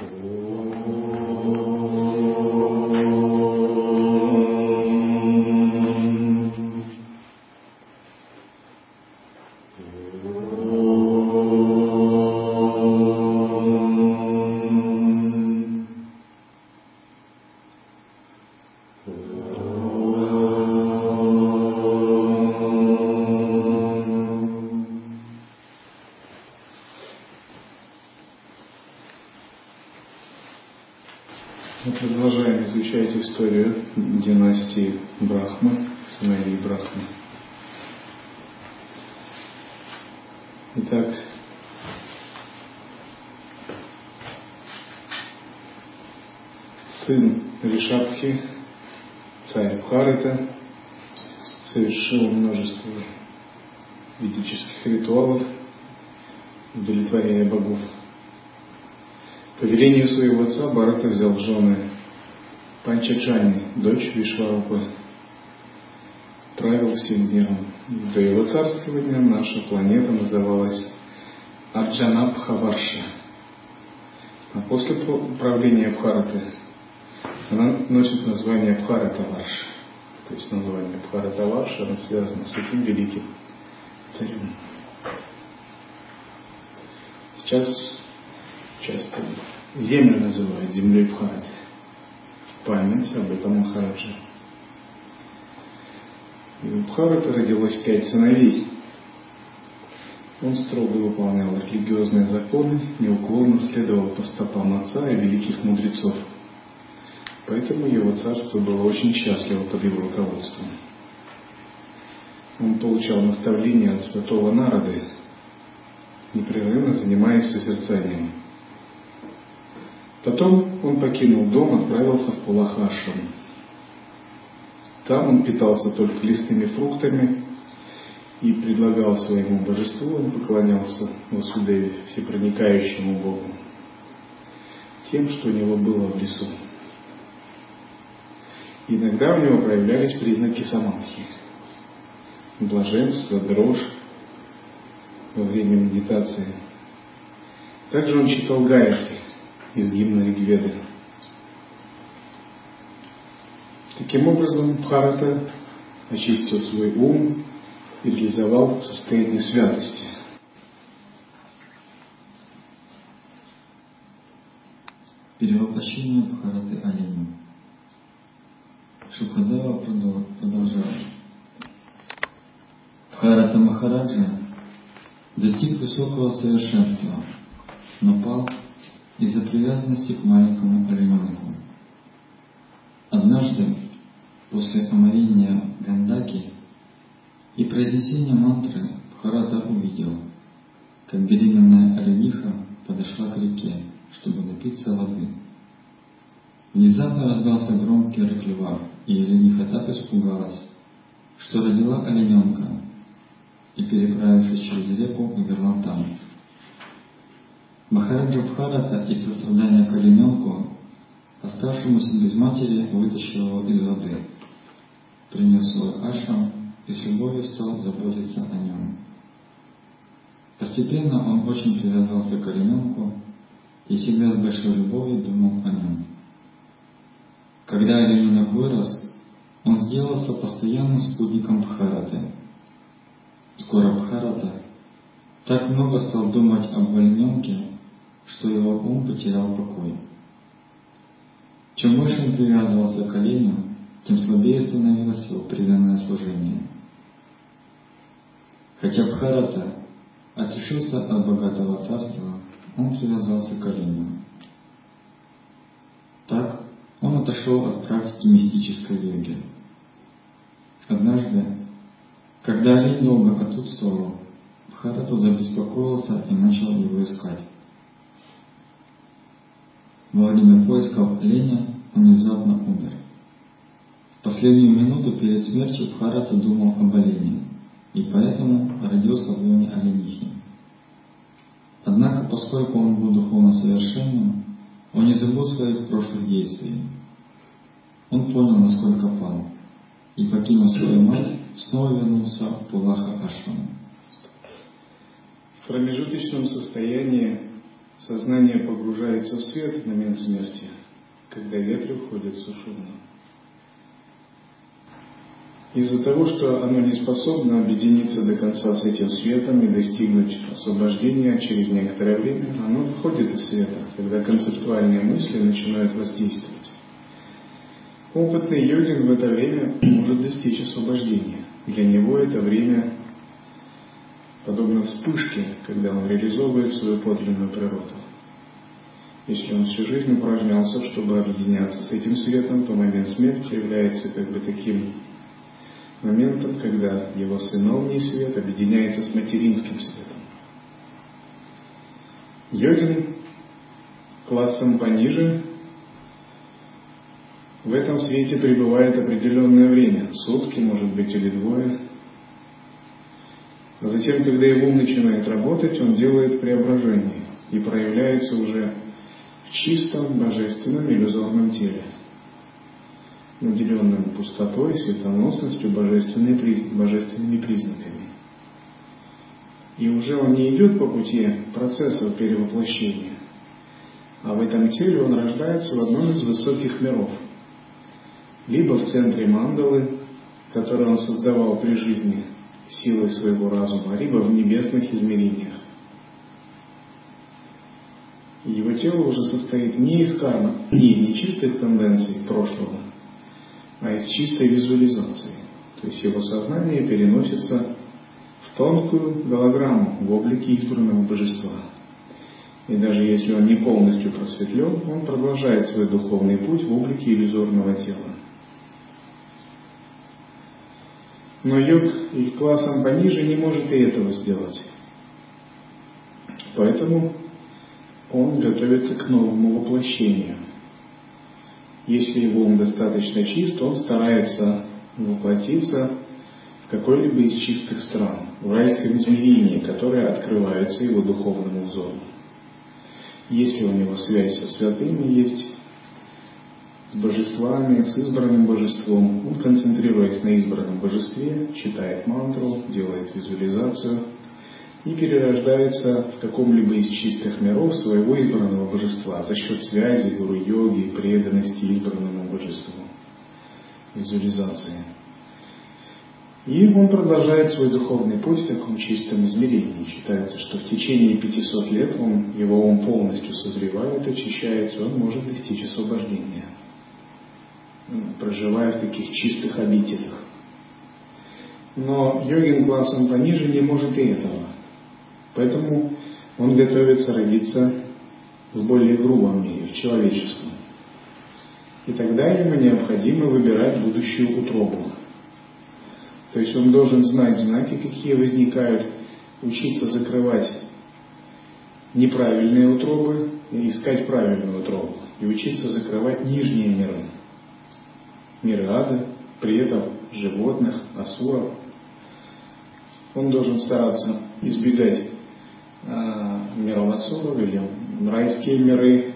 Мы удовлетворения богов – по велению своего отца Барата взял жены Панчаджани, дочь Вишварупы, правил всем миром. До его царствования наша планета называлась Арджанабхаварша. А после правления Бхараты она носит название Бхаратаварша. То есть название Бхаратаварша, оно связано с этим великим царем. Сейчас часто землю называют землей Бхараты. Память об этом Махараджа. И у Бхараты родилось пять сыновей. Он строго выполнял религиозные законы, неуклонно следовал по стопам отца и великих мудрецов. Поэтому его царство было очень счастливо под его руководством. Он получал наставления от святого народа, непрерывно занимаясь созерцанием Потом он покинул дом, отправился в Пулахашрам. Там он питался только листными фруктами и предлагал своему божеству, он поклонялся Васудеве, всепроникающему Богу, тем, что у него было в лесу. Иногда у него проявлялись признаки самадхи, блаженство, дрожь во время медитации. Также он читал Гаятри, из гимна Ригведы. Таким образом, Бхарата очистил свой ум и реализовал состояние святости. Перевоплощение Бхараты оленем. Шукадева продолжал. Бхарата Махараджа достиг высокого совершенства, но пал из-за привязанности к маленькому олененку. Однажды, после омовения Гандаки и произнесения мантры, Бхарата увидел, как беременная олениха подошла к реке, чтобы напиться воды. Внезапно раздался громкий рык и олениха так испугалась, что родила олененка и, переправившись через реку, умерла там. Махараджа Бхарата из сострадания к олененку, оставшемуся без матери, вытащил его из воды, принес свой ашам и с любовью стал заботиться о нем. Постепенно он очень привязался к олененку и всегда с большой любовью думал о нем. Когда олененок вырос, он сделался постоянным спутником Бхараты. Скоро Бхарата так много стал думать об олененке, что его ум потерял покой. Чем больше он привязывался к оленю, тем слабее становилось его преданное служение. Хотя Бхарата отрешился от богатого царства, он привязался к оленю. Так он отошел от практики мистической йоги. Однажды, когда олень долго отсутствовал, Бхарата забеспокоился и начал его искать. Во время поисков оленя он внезапно умер. В последнюю минуту перед смертью Бхарата думал об олене, и поэтому родился в лоне оленихи. Однако, поскольку он был духовно совершенным, он не забыл своих прошлых действий. Он понял, насколько пал, и, покинув свою мать, снова вернулся в Пулаха Ашрам. В промежуточном состоянии Сознание погружается в свет в момент смерти, когда ветры входят в сушумно. Из-за того, что оно не способно объединиться до конца с этим светом и достигнуть освобождения через некоторое время, оно выходит из света, когда концептуальные мысли начинают воздействовать. Опытный йогин в это время может достичь освобождения. Для него это время подобно вспышке, когда он реализовывает свою подлинную природу. Если он всю жизнь упражнялся, чтобы объединяться с этим светом, то момент смерти является как бы таким моментом, когда его сыновний свет объединяется с материнским светом. Йогин классом пониже в этом свете пребывает определенное время, сутки, может быть, или двое. А затем, когда его ум начинает работать, он делает преображение и проявляется уже в чистом, божественном, иллюзорном теле – наделенным пустотой, светоносностью, божественными признаками. И уже он не идет по пути процессов перевоплощения, а в этом теле он рождается в одном из высоких миров. Либо в центре мандалы, который он создавал при жизни силой своего разума, либо в небесных измерениях. Его тело уже состоит не из кармы, не из нечистых тенденций прошлого, а из чистой визуализации. То есть его сознание переносится в тонкую голограмму в облике избранного божества. И даже если он не полностью просветлен, он продолжает свой духовный путь в облике иллюзорного тела. Но йог и классом пониже не может и этого сделать. Поэтому он готовится к новому воплощению – если его ум достаточно чист, он старается воплотиться в какой-либо из чистых стран, в райском измерении, которое открывается его духовному взору. Если у него связь со святыми есть, с божествами, с избранным божеством, он, концентрируясь на избранном божестве, читает мантру, делает визуализацию – и перерождается в каком-либо из чистых миров своего избранного божества за счет связи, гуру-йоги, преданности избранному божеству, визуализации. И он продолжает свой духовный путь в таком чистом измерении. Считается, что в течение 500 лет он, его ум полностью созревает, очищается, он может достичь освобождения, проживая в таких чистых обителях. Но йогин классом пониже не может и этого. Поэтому он готовится родиться в более грубом мире, в человеческом. И тогда ему необходимо выбирать будущую утробу. То есть он должен знать знаки, какие возникают, учиться закрывать неправильные утробы и искать правильную утробу. И учиться закрывать нижние миры. Миры ада, предов, животных, асуров. Он должен стараться избегать э, миров отцов или райские миры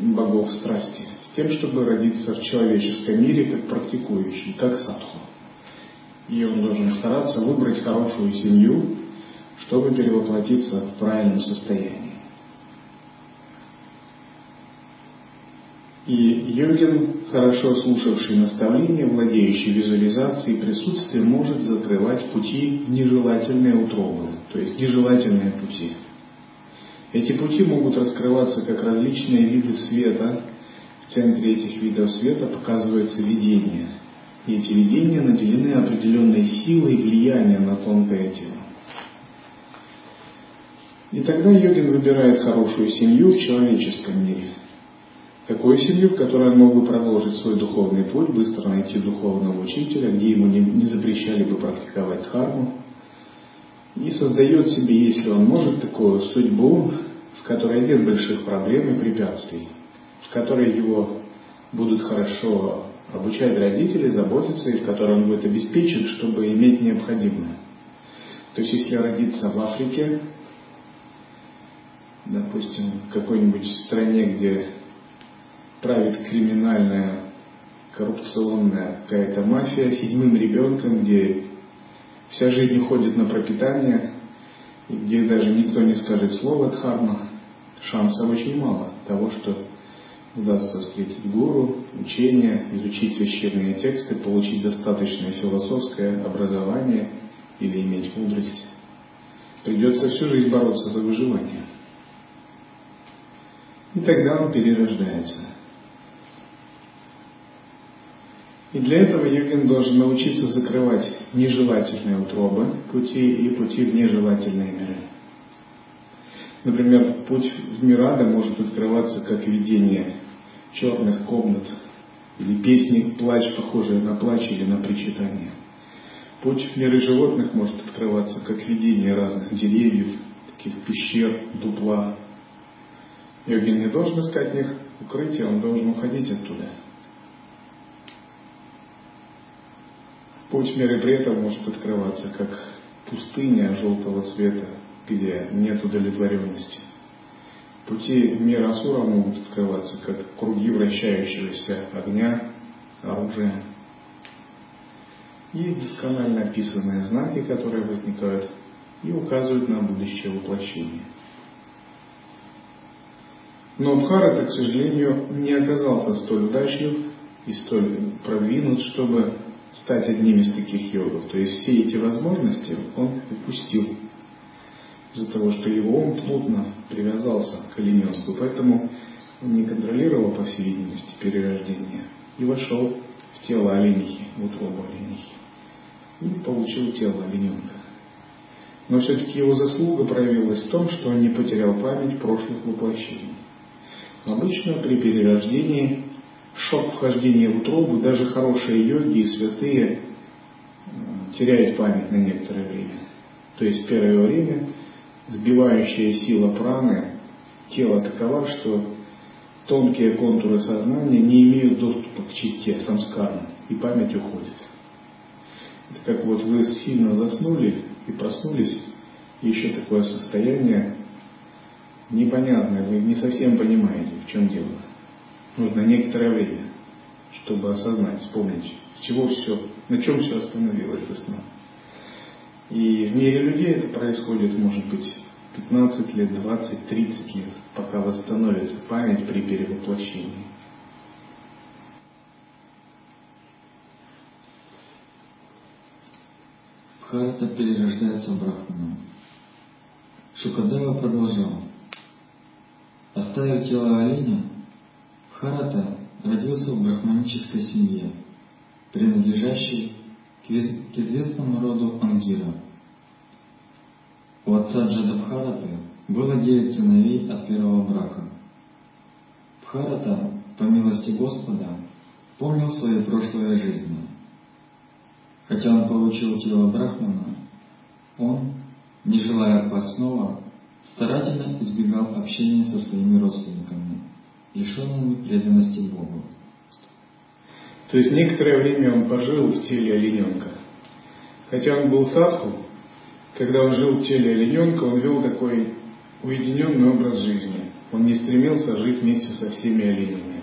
богов страсти, с тем, чтобы родиться в человеческом мире как практикующий, как садху. И он должен стараться выбрать хорошую семью, чтобы перевоплотиться в правильном состоянии. И йогин, хорошо слушавший наставления, владеющий визуализацией присутствия, может закрывать пути нежелательные утробы, то есть нежелательные пути. Эти пути могут раскрываться как различные виды света. В центре этих видов света показывается видение. И эти видения наделены определенной силой влияния на тонкое тело. И тогда йогин выбирает хорошую семью в человеческом мире – такую семью, в которой он мог бы продолжить свой духовный путь, быстро найти духовного учителя, где ему не, не запрещали бы практиковать дхарму, и создает себе, если он может, такую судьбу, в которой нет больших проблем и препятствий, в которой его будут хорошо обучать родители, заботиться, и в которой он будет обеспечен, чтобы иметь необходимое. То есть, если родиться в Африке, допустим, в какой-нибудь стране, где правит криминальная, коррупционная какая-то мафия седьмым ребенком, где вся жизнь уходит на пропитание, и где даже никто не скажет слова дхарма, шансов очень мало того, что удастся встретить гуру, учение, изучить священные тексты, получить достаточное философское образование или иметь мудрость. Придется всю жизнь бороться за выживание. И тогда он перерождается. И для этого йогин должен научиться закрывать нежелательные утробы пути и пути в нежелательные миры. Например, путь в Мирада может открываться как видение черных комнат или песни «Плач», похожие на плач или на причитание. Путь в миры животных может открываться как видение разных деревьев, таких пещер, дупла. Йогин не должен искать в них укрытие, он должен уходить оттуда. Путь в миры предков может открываться как пустыня желтого цвета, где нет удовлетворенности. Пути мира Асура могут открываться как круги вращающегося огня, оружия. Есть досконально описанные знаки, которые возникают и указывают на будущее воплощение. Но Бхарата, к сожалению, не оказался столь удачлив и столь продвинут, чтобы стать одним из таких йогов. То есть все эти возможности он упустил из-за того, что его ум плотно привязался к Олененску, поэтому он не контролировал, по всей видимости, перерождение и вошел в тело оленихи, в утробу оленихи, и получил тело олененка. Но все-таки его заслуга проявилась в том, что он не потерял память прошлых воплощений. Обычно при перерождении шок вхождения в утробу даже хорошие йоги и святые э, теряют память на некоторое время. То есть первое время сбивающая сила праны тело такова, что тонкие контуры сознания не имеют доступа к чите, самскарам, и память уходит. Это как вот вы сильно заснули и проснулись, еще такое состояние непонятное, вы не совсем понимаете, в чем дело. Нужно некоторое время, чтобы осознать, вспомнить, с чего все, на чем все остановилось до сна. И в мире людей это происходит, может быть, 15 лет, 20, 30 лет, пока восстановится память при перевоплощении. Бхарата перерождается в Брахману. Шукадева продолжал. Оставив тело оленя, Бхарата родился в брахманической семье, принадлежащей к известному роду Ангира. У отца Джадабхараты было девять сыновей от первого брака. Бхарата, по милости Господа, помнил свои прошлые жизни. Хотя он получил тело Брахмана, он, не желая снова, старательно избегал общения со своими родственниками, лишенными преданности Богу. То есть некоторое время он пожил в теле олененка. Хотя он был садху, когда он жил в теле олененка, он вел такой уединенный образ жизни. Он не стремился жить вместе со всеми оленями.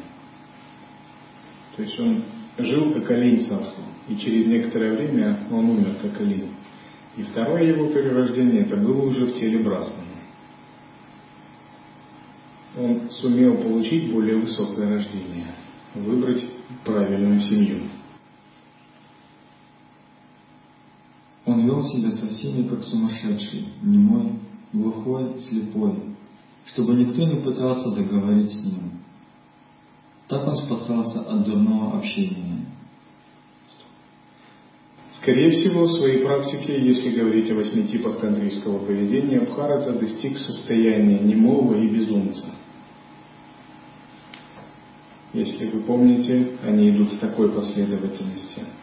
То есть он жил как олень садху, и через некоторое время он умер как олень. И второе его перерождение это было уже в теле Брахмана. Он сумел получить более высокое рождение, выбрать правильную семью. Он вел себя со всеми как сумасшедший, немой, глухой, слепой, чтобы никто не пытался заговорить с ним. Так он спасался от дурного общения. Скорее всего, в своей практике, если говорить о восьми типах тантрийского поведения, Бхарата достиг состояния немого и безумца. Если вы помните, они идут в такой последовательности –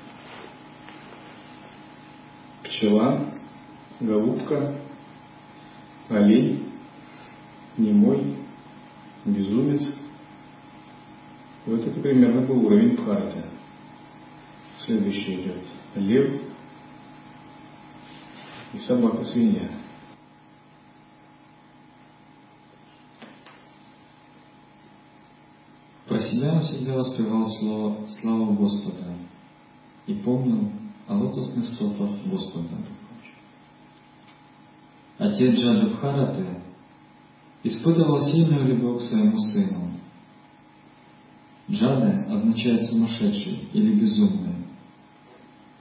пчела, голубка, олень, немой, безумец. Вот это примерно был уровень Бхарата. Следующий идет лев и собака-свинья. Он всегда воспевал слово «Слава Господа» и помнил, о лотосных стопах Господа. Отец Джадабхараты испытывал сильную любовь к своему сыну. Джада означает сумасшедший или безумный.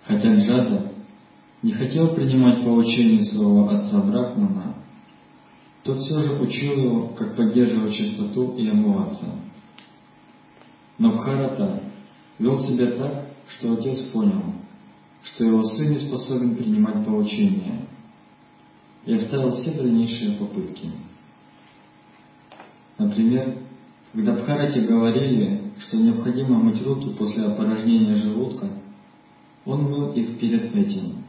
Хотя Джада не хотел принимать поучение своего отца Брахмана, тот все же учил его, как поддерживать чистоту и омываться. Но Бхарата вел себя так, что отец понял, что его сын не способен принимать поучения, и оставил все дальнейшие попытки. Например, когда Бхарате говорили, что необходимо мыть руки после опорожнения желудка, он мыл их перед этим.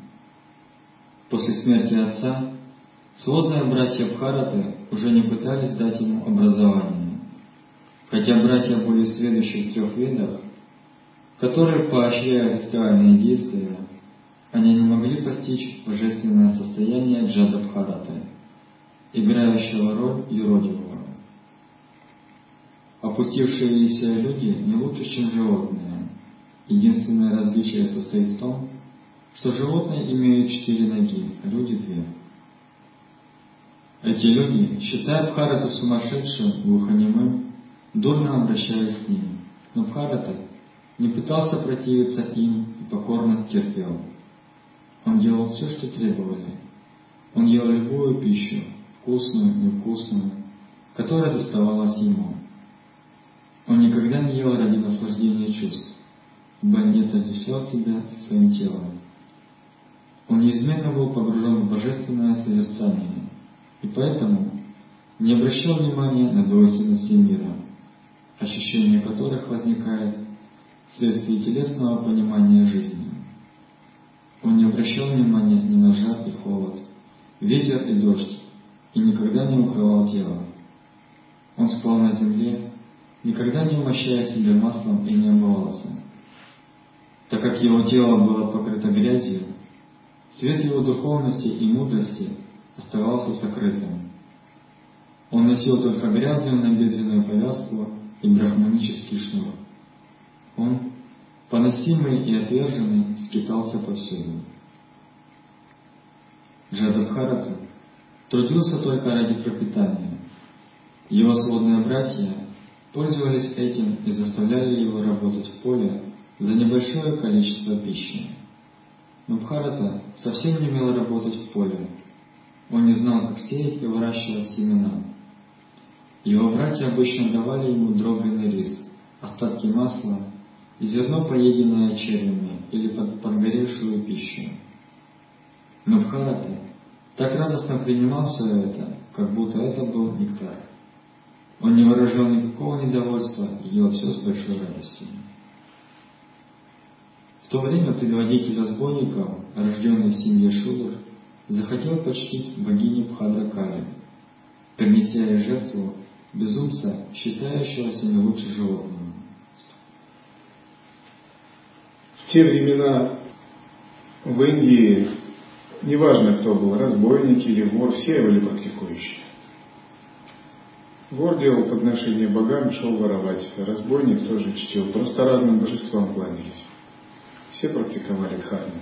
После смерти отца сводные братья Бхараты уже не пытались дать ему образование, хотя братья были сведущи в трех видах, которые поощряют ритуальные действия, они не могли постичь божественное состояние Джада Бхараты, играющего роль юродивого. Опустившиеся люди не лучше, чем животные. Единственное различие состоит в том, что животные имеют четыре ноги, а люди две. Эти люди, считая Бхарату сумасшедшим, глухонемым, дурно обращались с ним. Но Бхарата не пытался противиться им и покорно терпел. Он делал все, что требовали. Он ел любую пищу, вкусную, невкусную, которая доставалась ему. Он никогда не ел ради наслаждения чувств, ибо не отождествлял себя со своим телом. Он неизменно был погружен в божественное созерцание, и поэтому не обращал внимания на двойственности мира, ощущение которых возникает вследствие телесного понимания жизни. Он не обращал внимания ни на жар и холод, ветер и дождь, и никогда не укрывал тело. Он спал на земле, никогда не умощая себя маслом и не омывался. Так как его тело было покрыто грязью, свет его духовности и мудрости оставался сокрытым. Он носил только грязную набедренную повязку и брахманический шнур. Он, поносимый и отверженный, скитался повсюду. Джадабхарата трудился только ради пропитания. Его сводные братья пользовались этим и заставляли его работать в поле за небольшое количество пищи. Но Бхарата совсем не умел работать в поле. Он не знал, как сеять и выращивать семена. Его братья обычно давали ему дробленый рис, остатки масла и зерно, поеденное червями или под подгоревшую пищу. Но Бхарата так радостно принимал все это, как будто это был нектар. Он не выражал никакого недовольства и ел все с большой радостью. В то время предводитель разбойников, рожденный в семье Шудр, захотел почтить богиню Бхадракали, принеся ей жертву безумца, считающегося не лучше животного. В те времена в Индии, неважно кто был, разбойник или вор, все были практикующие. Вор делал подношение богам, шел воровать. Разбойник тоже чтил. Просто разным божествам кланялись. Все практиковали дхарму.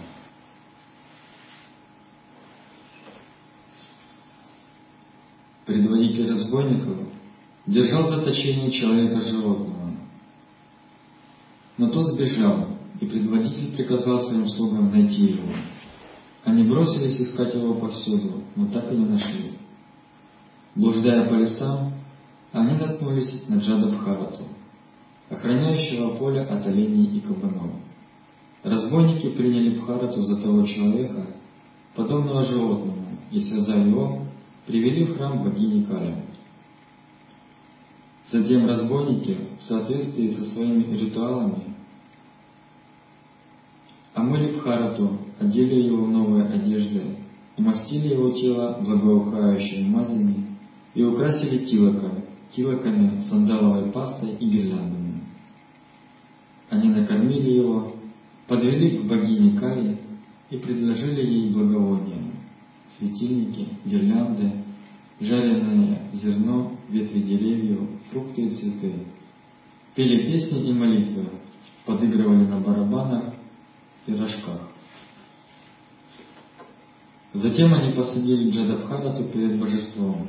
Предводитель разбойников держал в заточении человека животного. Но тот сбежал, и предводитель приказал своим слугам найти его. Они бросились искать его повсюду, но так и не нашли. Блуждая по лесам, они наткнулись на Джадабхарату, охраняющего поле от оленей и кабанов. Разбойники приняли Бхарату за того человека, подобного животному, и связали его, привели в храм богини Кали. Затем разбойники, в соответствии со своими ритуалами, омыли Бхарату, одели его в новые одежды, умастили его тело благоухающими мазями и украсили тилоком, тилоками, сандаловой пастой и гирляндами. Они накормили его, подвели к богине Кали и предложили ей благовония, светильники, гирлянды, жареное зерно, ветви деревьев, фрукты и цветы. Пели песни и молитвы, подыгрывали на барабанах и рожках. Затем они посадили Джадабхарату перед божеством,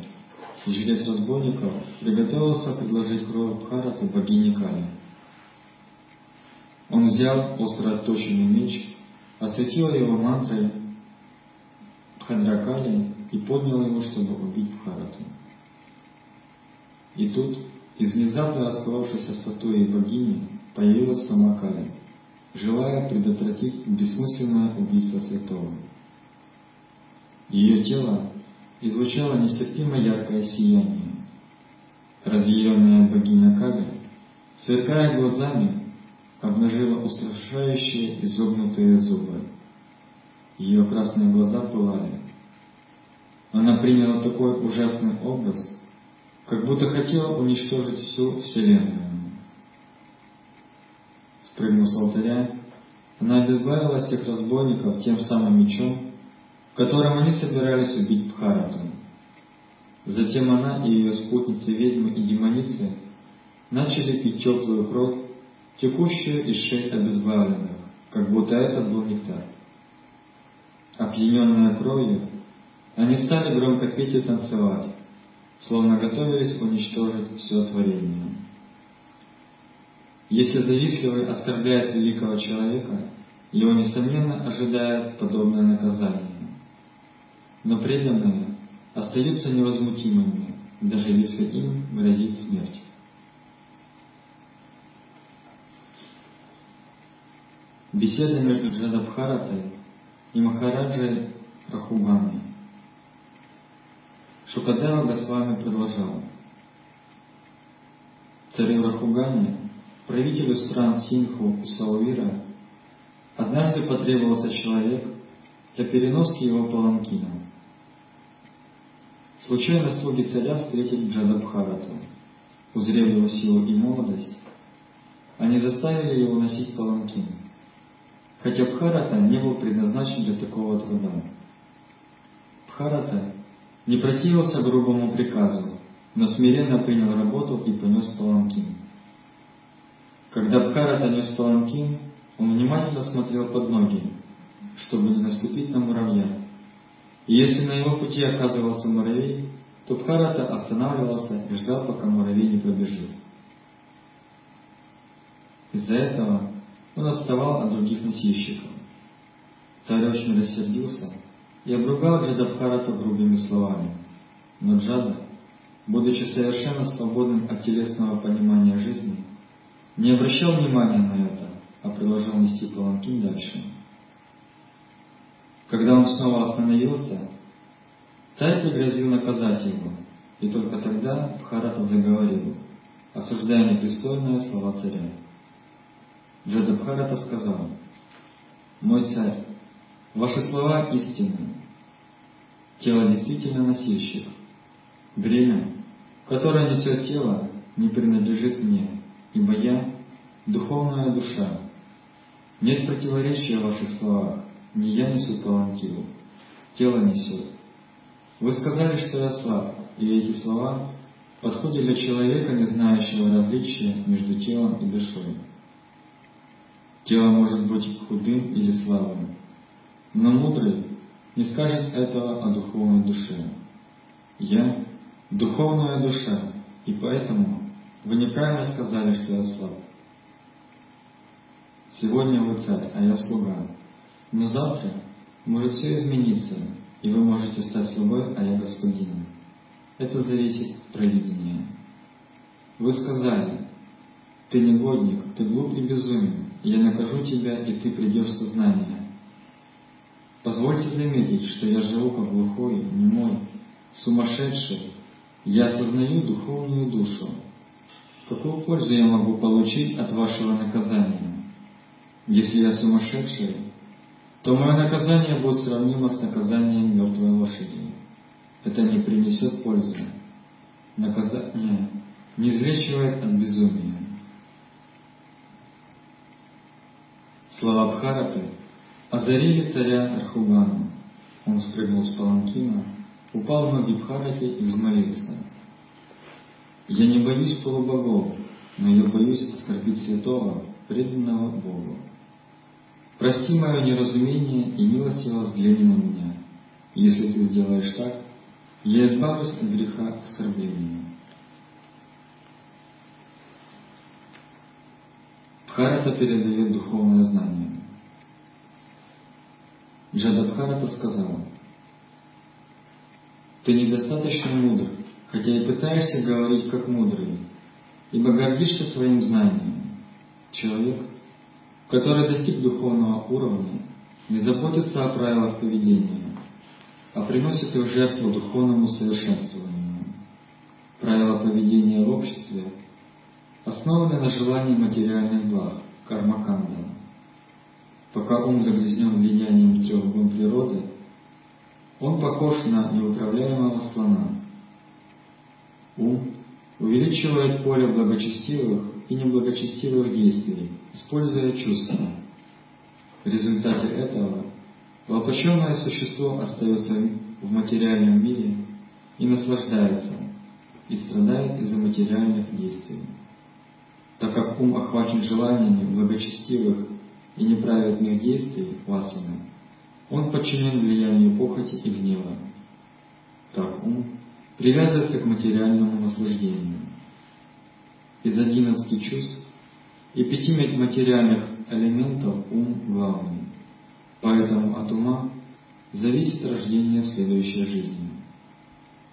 жрец разбойников, приготовился предложить кровь Бхараты богине Кали. Он взял остро отточенный меч, осветил его мантрой Бхадракали и поднял его, чтобы убить Бхарату. И тут из внезапно раскрывавшейся статуи богини появилась сама Кали, желая предотвратить бессмысленное убийство святого. Ее тело излучало нестерпимо яркое сияние. Разъяренная богиня Кали, сверкая глазами, обнажила устрашающие изогнутые зубы. Ее красные глаза пылали. Она приняла такой ужасный образ, как будто хотела уничтожить всю Вселенную. Спрыгнув с алтаря, она обезбавила всех разбойников тем самым мечом, которым они собирались убить Бхарату. Затем она и ее спутницы ведьмы и демоницы начали пить теплую кровь, текущую из шеи обезглавленных, как будто это был нектар. Опьяненные кровью, они стали громко петь и танцевать, словно готовились уничтожить все творение. Если завистливый оскорбляет великого человека, его, несомненно, ожидает подобное наказание. Но преданные остаются невозмутимыми, даже если им грозит смерть. Беседа между Джадабхаратой и Махараджей Рахуганой. Шукадева Госвами продолжал. Царю Рахугане, правителю стран Синху и Саувира, однажды потребовался человек для переноски его паланкина. Случайно слуги царя встретили Джадабхарату. Узрев его силу и молодость, они заставили его носить паланкин хотя Бхарата не был предназначен для такого труда. Бхарата не противился грубому приказу, но смиренно принял работу и понес паланкин. Когда Бхарата нес паланкин, он внимательно смотрел под ноги, чтобы не наступить на муравья. И если на его пути оказывался муравей, то Бхарата останавливался и ждал, пока муравей не пробежит. Из-за этого он отставал от других носильщиков. Царь очень рассердился и обругал Джадабхарата грубыми словами. Но Джада, будучи совершенно свободным от телесного понимания жизни, не обращал внимания на это, а продолжал нести паланкин дальше. Когда он снова остановился, царь пригрозил наказать его, и только тогда Бхарата заговорил, осуждая непристойные слова царя. Джадабхарата сказал, «Мой царь, ваши слова истинны. Тело действительно носильщик. Бремя, которое несет тело, не принадлежит мне, ибо я — духовная душа. Нет противоречия в ваших словах. Не я несу палантилу, тело несет. Вы сказали, что я слаб, и эти слова подходят для человека, не знающего различия между телом и душой. Тело может быть худым или слабым, но мудрый не скажет этого о духовной душе. Я – духовная душа, и поэтому вы неправильно сказали, что я слаб. Сегодня вы царь, а я слуга. Но завтра может все измениться, и вы можете стать слугой, а я господином. Это зависит от провидения. Вы сказали, ты негодник, ты глуп и безумен, я накажу тебя, и ты придешь в сознание. Позвольте заметить, что я живу как глухой, немой, сумасшедший. Я осознаю духовную душу. Какую пользу я могу получить от вашего наказания? Если я сумасшедший, то мое наказание будет сравнимо с наказанием мертвой лошади. Это не принесет пользы. Наказание не излечивает от безумия. Слова Бхараты озарили царя Архугану. Он спрыгнул с паланкина, упал в ноги Бхарате и взмолился. «Я не боюсь полубогов, но я боюсь оскорбить святого, преданного Богу. Прости мое неразумение и милостиво взгляни на меня. Если ты сделаешь так, Я избавлюсь от греха оскорбления. Бхарата передает духовное знание. Джадабхарата сказал, «Ты недостаточно мудр, хотя и пытаешься говорить как мудрый, ибо гордишься своим знанием. Человек, который достиг духовного уровня, не заботится о правилах поведения, а приносит их жертву духовному совершенствованию. Правила поведения в обществе основаны на желании материальных благ, кармаканда. Пока ум загрязнен влиянием трех гун природы, он похож на неуправляемого слона. Ум увеличивает поле благочестивых и неблагочестивых действий, используя чувства. В результате этого воплощенное существо остается в материальном мире и наслаждается, и страдает из-за материальных действий. Так как ум охвачен желаниями благочестивых и неправедных действий васаны, он подчинен влиянию похоти и гнева. Так ум привязывается к материальному наслаждению. Из одиннадцати чувств и пяти материальных элементов ум главный. Поэтому от ума зависит рождение следующей жизни.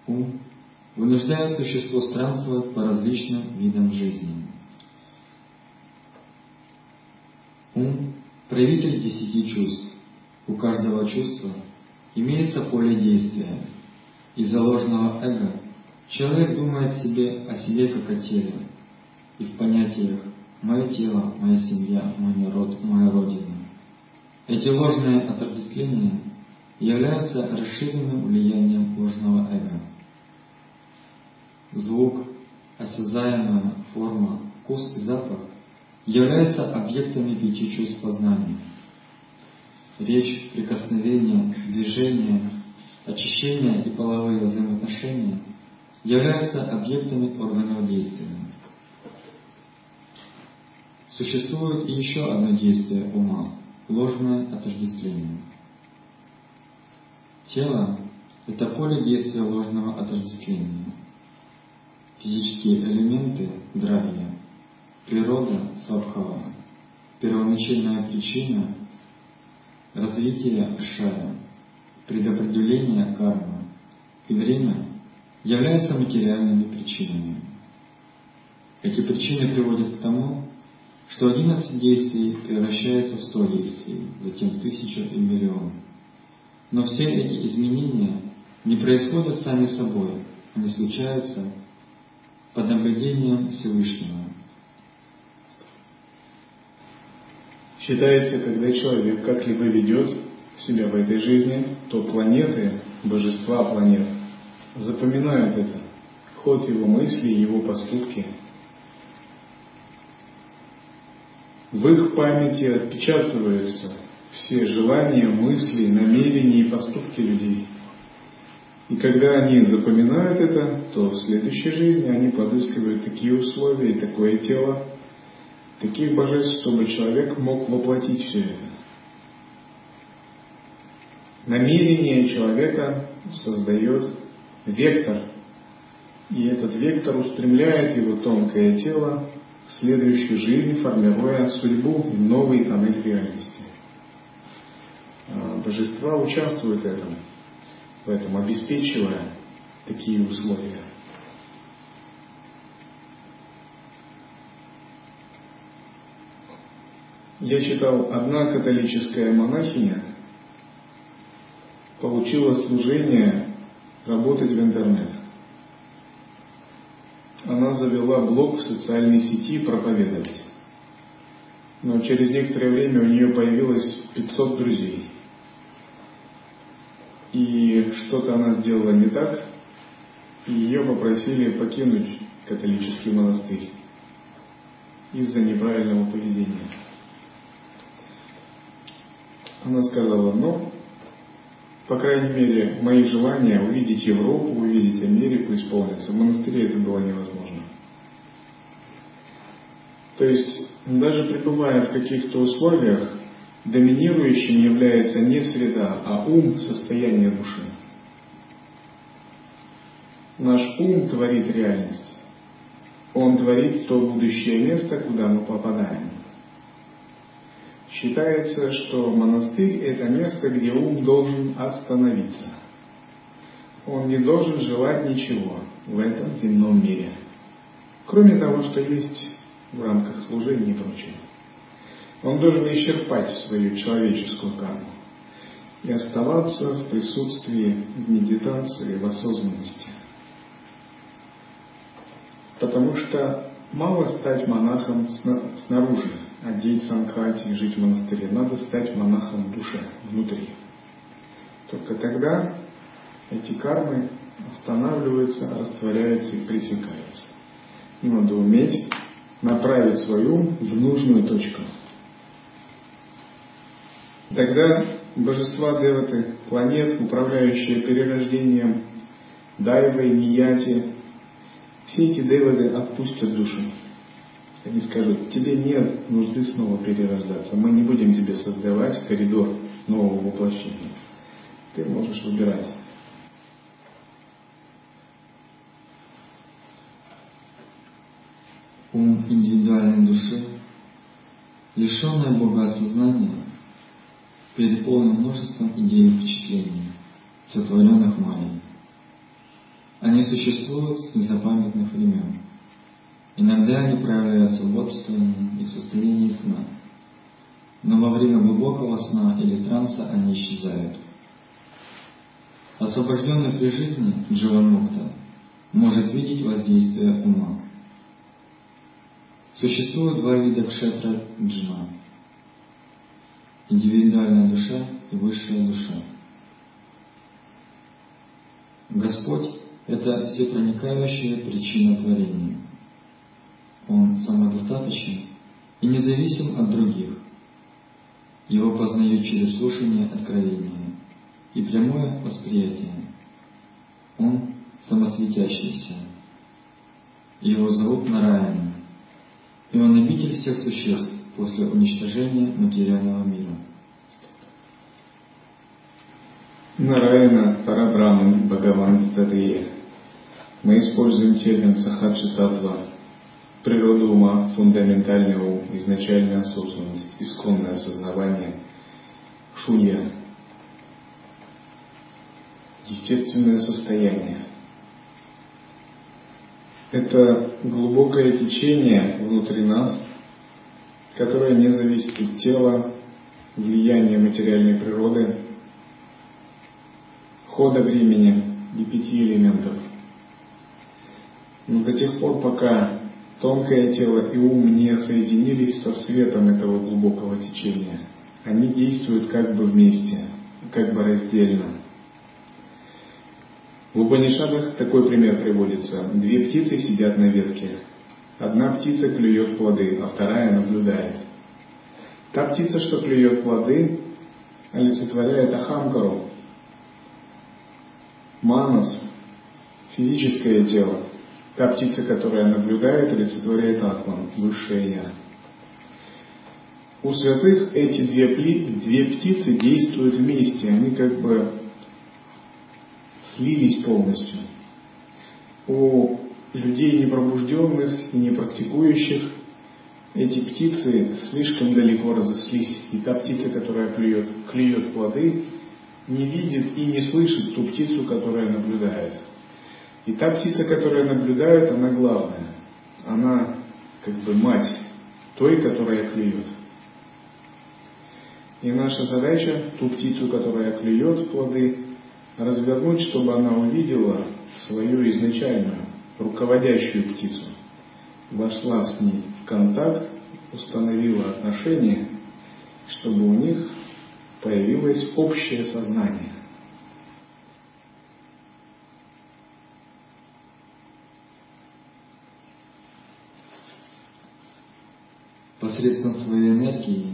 Ум вынуждает существо странствовать по различным видам жизни. Ум – проявитель десяти чувств. У каждого чувства имеется поле действия. Из-за ложного эго человек думает себе о себе как о теле, и в понятиях «мое тело», «моя семья», «мой народ», «моя родина». Эти ложные отождествления являются расширенным влиянием ложного эго. Звук, осязаемая форма, вкус и запах являются объектами пяти чувств познания. Речь, прикосновение, движение, очищение и половые взаимоотношения являются объектами органов действия. Существует и еще одно действие ума – ложное отождествление. Тело – это поле действия ложного отождествления. Физические элементы – драгья, природа – сабхава, первоначальная причина – развитие шая, предопределение кармы и время являются материальными причинами. Эти причины приводят к тому, что одиннадцать действий превращается в сто действий, затем тысячу и миллион. Но все эти изменения не происходят сами собой, они случаются под наблюдением Всевышнего. Считается, когда человек как-либо ведет себя в этой жизни, то планеты, божества планет запоминают это, ход его мыслей, его поступки – В их памяти отпечатываются все желания, мысли, намерения и поступки людей. И когда они запоминают это, то в следующей жизни они подыскивают такие условия и такое тело, таких божеств, чтобы человек мог воплотить все это. Намерение человека создает вектор, и этот вектор устремляет его тонкое тело следующую жизнь, формируя судьбу в новой тоннель реальности. А, божества участвуют в этом, в этом, обеспечивая такие условия. Я читал, одна католическая монахиня получила служение работать в интернет она завела блог в социальной сети проповедовать. Но через некоторое время у нее появилось 500 друзей. И что-то она сделала не так, и ее попросили покинуть католический монастырь из-за неправильного поведения. Она сказала, ну, по крайней мере, мои желания увидеть Европу, увидеть Америку исполнятся. В монастыре это было невозможно. То есть, даже пребывая в каких-то условиях, доминирующим является не среда, а ум, состояние души. Наш ум творит реальность. Он творит то будущее место, куда мы попадаем. Считается, что монастырь – это место, где ум должен остановиться. Он не должен желать ничего в этом земном мире, кроме того, что есть в рамках служения и прочего. Он должен исчерпать свою человеческую карму и оставаться в присутствии, в медитации, в осознанности. Потому что мало стать монахом снаружи, одеть санкхати и жить в монастыре. Надо стать монахом в душе, внутри. Только тогда эти кармы останавливаются, растворяются и пресекаются. И надо уметь направить свою в нужную точку. Тогда божества деваты, планет, управляющие перерождением Дайвой, Нияти, все эти деваты отпустят душу. Они скажут, тебе нет нужды снова перерождаться. Мы не будем тебе создавать коридор нового воплощения. Ты можешь выбирать. Ум индивидуальной души, лишенная Бога осознания, переполнен множеством идей и впечатлений, сотворенных Майей. Они существуют с незапамятных времен. Иногда они проявляются в бодрствовании и в состоянии сна. Но во время глубокого сна или транса они исчезают. Освобожденный при жизни Дживанмукта может видеть воздействие ума. Существует два вида кшетра джна – индивидуальная душа и высшая душа. Господь – это всепроникающая причина творения. Он самодостаточен и независим от других. Его познают через слушание откровения и прямое восприятие. Он самосветящийся. Его зовут Нараяна, и он обитель всех существ после уничтожения материального мира. Нараяна Парабраман Бхагаван Тадия. Мы используем термин Сахаджи Татва природа ума, фундаментальный ум, изначальная осознанность, исконное осознавание, шунья, естественное состояние. Это глубокое течение внутри нас, которое не зависит от тела, влияния материальной природы, хода времени и пяти элементов. Но до тех пор, пока Тонкое тело и ум не соединились со светом этого глубокого течения. Они действуют как бы вместе, как бы раздельно. В Упанишадах такой пример приводится. Две птицы сидят на ветке. Одна птица клюет плоды, а вторая наблюдает. Та птица, что клюет плоды, олицетворяет Ахамкару, Манас, физическое тело, Та птица, которая наблюдает, олицетворяет Атман, высшее Я. У святых эти две, две птицы действуют вместе, они как бы слились полностью. У людей непробужденных и непрактикующих эти птицы слишком далеко разослись. И та птица, которая клюет, клюет плоды, не видит и не слышит ту птицу, которая наблюдает. И та птица, которая наблюдает, она главная. Она как бы мать той, которая клюет. И наша задача, ту птицу, которая клюет плоды, развернуть, чтобы она увидела свою изначальную, руководящую птицу. Вошла с ней в контакт, установила отношения, чтобы у них появилось общее сознание. Посредством своей энергии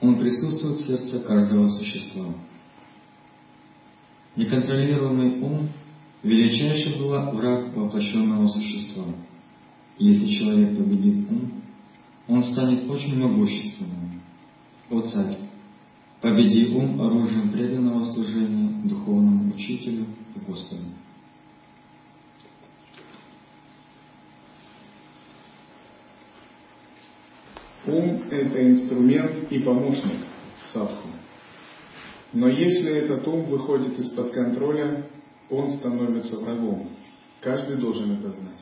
он присутствует в сердце каждого существа. Неконтролируемый ум – величайший была враг воплощенного существа. Если человек победит ум, он станет очень могущественным. О царь, победи ум оружием преданного служения духовному учителю и Господу. Ум – это инструмент и помощник садху. Но если этот ум выходит из-под контроля, он становится врагом. Каждый должен это знать.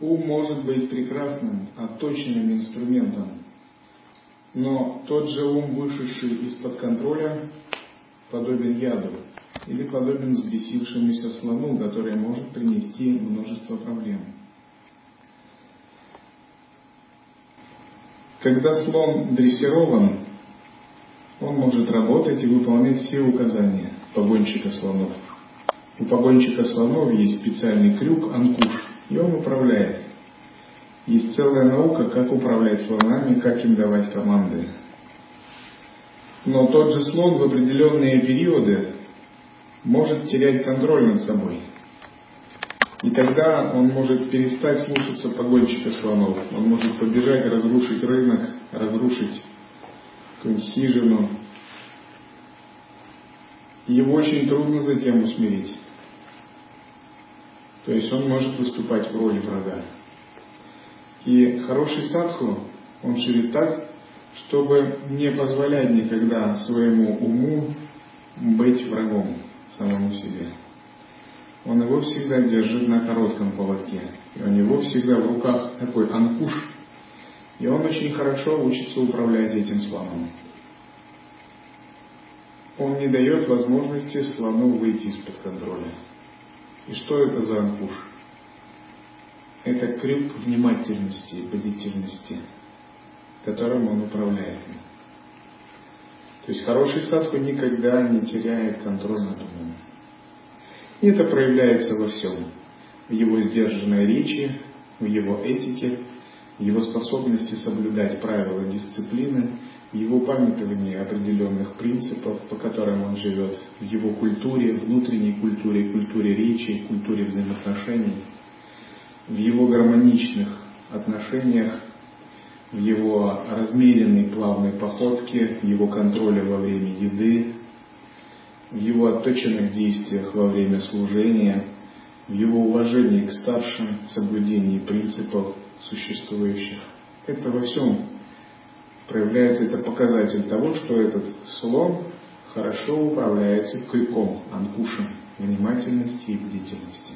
Ум может быть прекрасным, отточенным инструментом, но тот же ум, вышедший из-под контроля, подобен яду или подобен взбесившемуся слону, который может принести множество проблем. Когда слон дрессирован, он может работать и выполнять все указания погонщика слонов. У погонщика слонов есть специальный крюк анкуш, и он управляет. Есть целая наука, как управлять слонами, как им давать команды. Но тот же слон в определенные периоды может терять контроль над собой. И тогда он может перестать слушаться погонщика слонов. Он может побежать, разрушить рынок, разрушить какую-нибудь хижину. его очень трудно затем усмирить. То есть он может выступать в роли врага. И хороший садху, он живет так, чтобы не позволять никогда своему уму быть врагом самому себе. Он его всегда держит на коротком поводке. И у него всегда в руках такой анкуш. И он очень хорошо учится управлять этим слоном. Он не дает возможности слону выйти из-под контроля. И что это за анкуш? Это крюк внимательности и бдительности, которым он управляет. То есть хороший садху никогда не теряет контроль над умом. И это проявляется во всем. В его сдержанной речи, в его этике, в его способности соблюдать правила дисциплины, в его памятовании определенных принципов, по которым он живет, в его культуре, внутренней культуре, культуре речи, культуре взаимоотношений, в его гармоничных отношениях, в его размеренной плавной походке, в его контроле во время еды, в его отточенных действиях во время служения, в его уважении к старшим, соблюдении принципов существующих. Это во всем проявляется, это показатель того, что этот слон хорошо управляется крюком, анкушем внимательности и бдительности.